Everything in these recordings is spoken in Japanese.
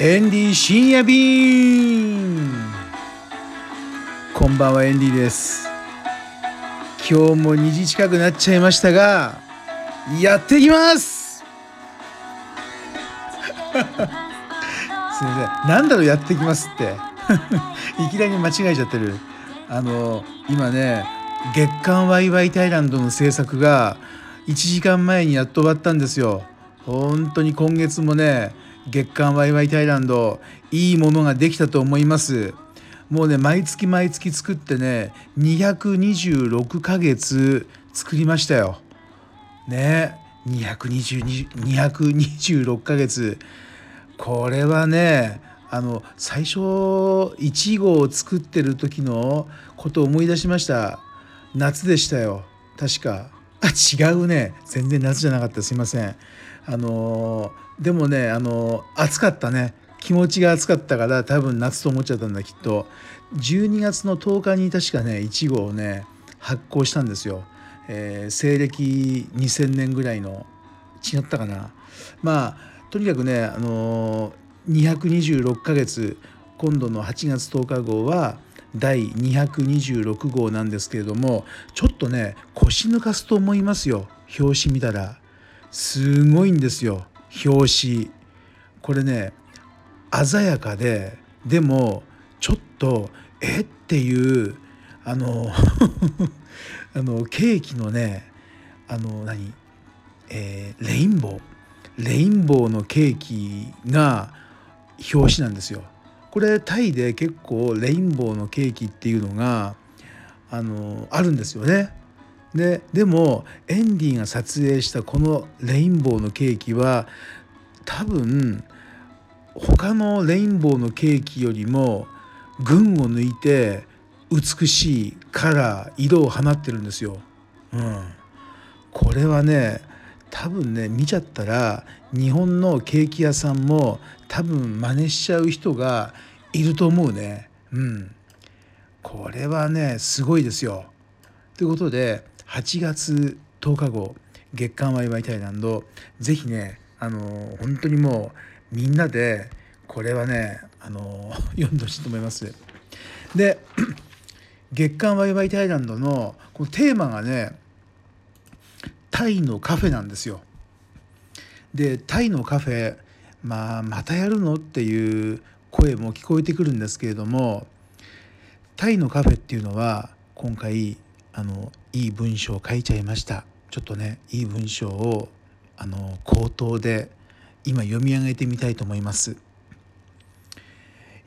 エンディ深夜便こんばんはエンディです。今日も2時近くなっちゃいましたがやっていきます! すみません。なんだろうやってきますって。いきなり間違えちゃってる。あの今ね月刊ワイワイタイランドの制作が1時間前にやっと終わったんですよ。本当に今月もね月刊ワイワイタイランドいいものができたと思います。もうね毎月毎月作ってね226ヶ月作りましたよ。ね226ヶ月。これはねあの最初1号を作ってる時のことを思い出しました。夏でしたよ。確か。あ違うね。全然夏じゃなかった。すいません。あのでもねあの暑かったね。気持ちが暑かったから多分夏と思っちゃったんだきっと。12月の10日に確かね1号をね発行したんですよ、えー、西暦2000年ぐらいの違ったかな。まあとにかくねあの226ヶ月今度の8月10日号は第226号なんですけれどもちょっとね腰抜かすと思いますよ。表紙見たら。すごいんですよ。表紙これね鮮やかででもちょっとえ？っていうあの あのケーキのねあの何、えー、レインボーレインボーのケーキが表紙なんですよ。これタイで結構レインボーのケーキっていうのがあのあるんですよね。ででもエンディが撮影したこのレインボーのケーキは多分他のレインボーのケーキよりも群を抜いて美しいカラー色を放ってるんですよ。うん、これはね多分ね見ちゃったら日本のケーキ屋さんも多分真似しちゃう人がいると思うね。うん、これはねすごいですよ。ということで8月10日後月刊ワイワイタイランドぜひねあの本当にもうみんなでこれはねあの読 んでほしいと思います。で月刊ワイワイタイランドのこのテーマがねタイのカフェなんですよ。でタイのカフェまあまたやるのっていう声も聞こえてくるんですけれどもタイのカフェっていうのは今回あのいい文章を書いちゃいました。ちょっとねいい文章をあの口頭で今読み上げてみたいと思います。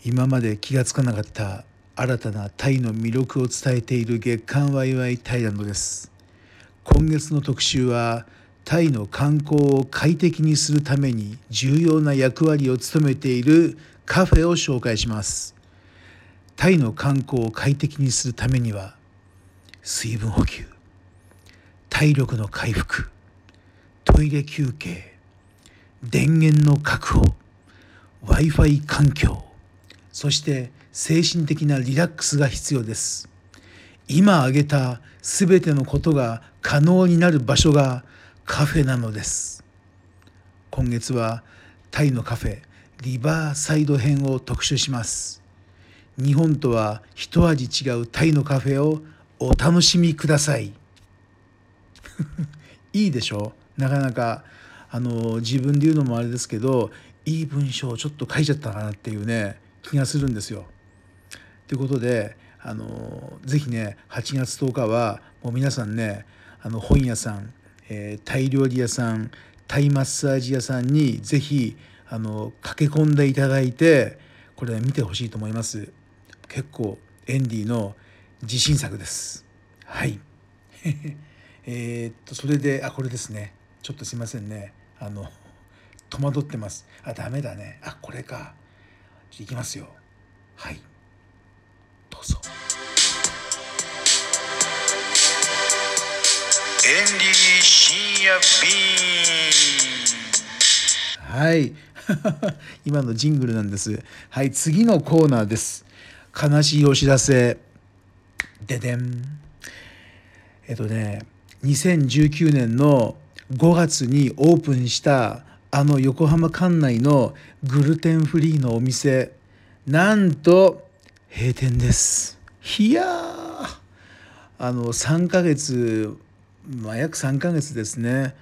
今まで気がつかなかった新たなタイの魅力を伝えている月刊ワイワイタイランドです。今月の特集はタイの観光を快適にするために重要な役割を務めているカフェを紹介します。タイの観光を快適にするためには水分補給体力の回復トイレ休憩電源の確保 w i f i 環境そして精神的なリラックスが必要です。今挙げた全てのことが可能になる場所がカフェなのです。今月はタイのカフェリバーサイド編を特集します。日本とは一味違うタイのカフェをお楽しみください いいでしょ？なかなかあの自分で言うのもあれですけどいい文章をちょっと書いちゃったかなっていうね気がするんですよ。ということであのぜひね8月10日はもう皆さんねあの本屋さん、えー、タイ料理屋さんタイマッサージ屋さんにぜひあの駆け込んでいただいてこれ、見てほしいと思います。結構エンディの自信作です。はい。えっとそれであこれですね。ちょっとすいませんね。あの戸惑ってます。あダメだね。あこれか。いきますよ。はい。どうぞ。エンディ深夜便はい。今のジングルなんです。はい、次のコーナーです。悲しいお知らせ。ででん。えっとね、2019年の5月にオープンしたあの横浜管内のグルテンフリーのお店。なんと閉店です。いやー。あの3ヶ月まあ約3ヶ月ですね。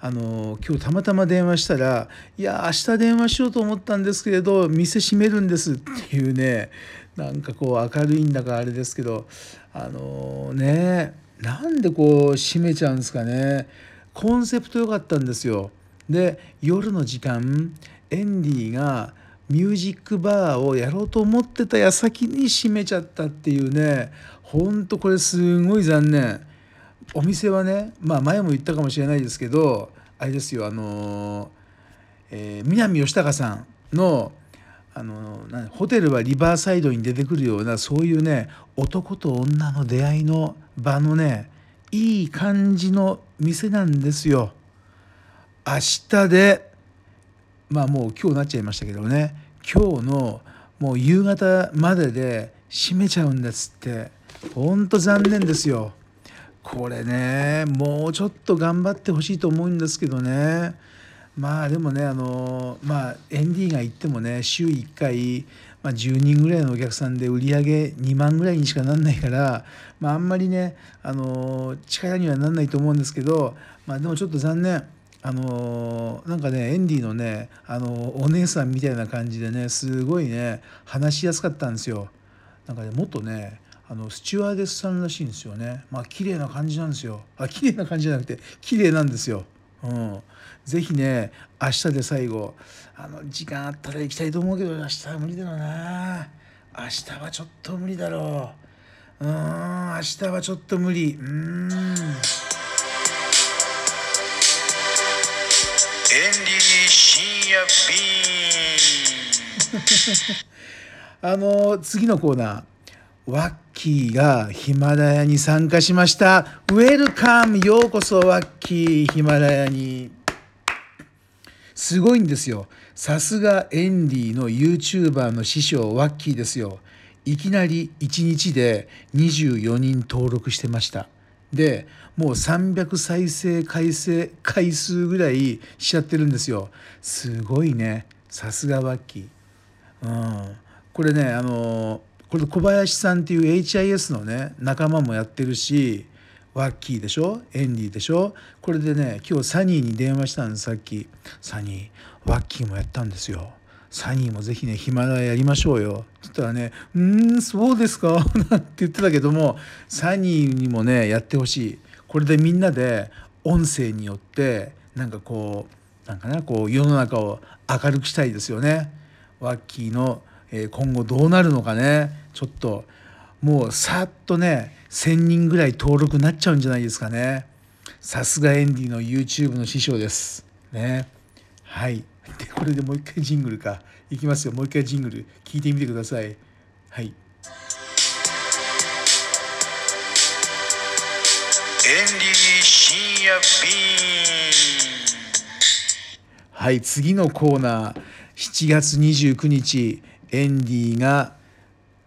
あの今日たまたま電話したら「いや明日電話しようと思ったんですけれど店閉めるんです」っていうねなんかこう明るいんだかあれですけどあのねなんでこう閉めちゃうんですかねコンセプト良かったんですよ。で夜の時間エンディがミュージックバーをやろうと思ってた矢先に閉めちゃったっていうねほんとこれすごい残念。お店はねまあ前も言ったかもしれないですけどあれですよあの、えー、南吉高さんのあのホテルはリバーサイドに出てくるようなそういうね男と女の出会いの場のねいい感じの店なんですよ。明日でまあもう今日なっちゃいましたけどね今日のもう夕方までで閉めちゃうんですってほんと残念ですよ。これねもうちょっと頑張ってほしいと思うんですけどねまあでもねあのまあ ND が行ってもね週1回、まあ、10人ぐらいのお客さんで売り上げ2万ぐらいにしかなんないから、まあ、あんまりねあの力にはなんないと思うんですけど、まあ、でもちょっと残念。あのなんかねエンディのねあのお姉さんみたいな感じでねすごいね話しやすかったんですよ。なんかねもっとねあのスチュワーデスさんらしいんですよねまあ綺麗な感じなんですよあ綺麗な感じじゃなくて綺麗なんですようん。是非ね明日で最後あの時間あったら行きたいと思うけど明日は無理だろうな。明日はちょっと無理だろう。うん明日はちょっと無理。うん。エンディ深夜便。あの次のコーナーキーがヒマラヤに参加しました。ウェルカムようこそワッキーヒマラヤに。すごいんですよ。さすがエンディの YouTuber の師匠ワッキーですよ。いきなり1日で24人登録してました。で、もう300再生回生回数ぐらいしちゃってるんですよ。すごいね。さすがワッキー。うん。これね、あのーこれ小林さんっていう HIS のね仲間もやってるしワッキーでしょ？エンディでしょ？これでね今日サニーに電話したんですさっき。サニーワッキーもやったんですよ。サニーもぜひねヒマラヤやりましょうよ。そしたらね「うんそうですか」なんて言ってたけどもサニーにもねやってほしい。これでみんなで音声によってなんかこうなんかなこう世の中を明るくしたいですよね。ワッキーのえ今後どうなるのかね。ちょっともうさっとね1,000人ぐらい登録になっちゃうんじゃないですかね。さすがエンディの YouTube の師匠です。ね。はい。でこれでもう一回ジングルか。いきますよ。もう一回ジングル。聞いてみてください。はい。エンディ深夜便はい。次のコーナー。7月29日。エンディが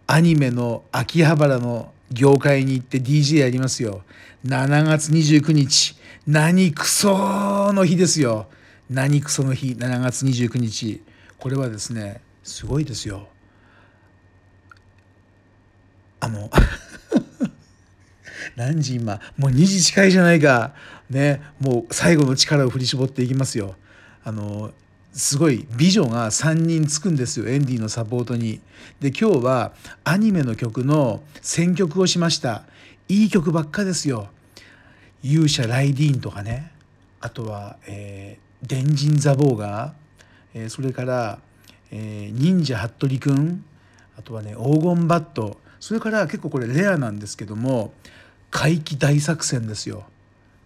アニメの秋葉原の業界に行って DJ やりますよ。7月29日、何クソの日ですよ。何クソの日、7月29日。これはですね、すごいですよ。あの 何時今？もう2時近いじゃないかねもう最後の力を振り絞っていきますよあのすごい美女が3人つくんですよエンディのサポートに。で今日はアニメの曲の選曲をしましたいい曲ばっかですよ。勇者ライディーンとかねあとは、えー、電人ザボーガー、えー、それから、えー、忍者服部くんあとはね黄金バットそれから結構これレアなんですけども怪奇大作戦ですよ。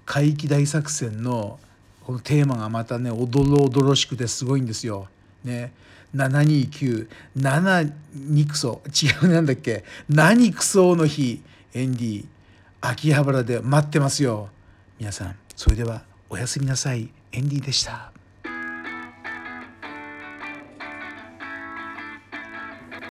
怪奇大作戦のこのテーマがまたねおどろおどろしくてすごいんですよ。ね。729 7にくそ。違うなんだっけ。何くその日。エンディ秋葉原で待ってますよ。皆さんそれではおやすみなさい。エンディでした。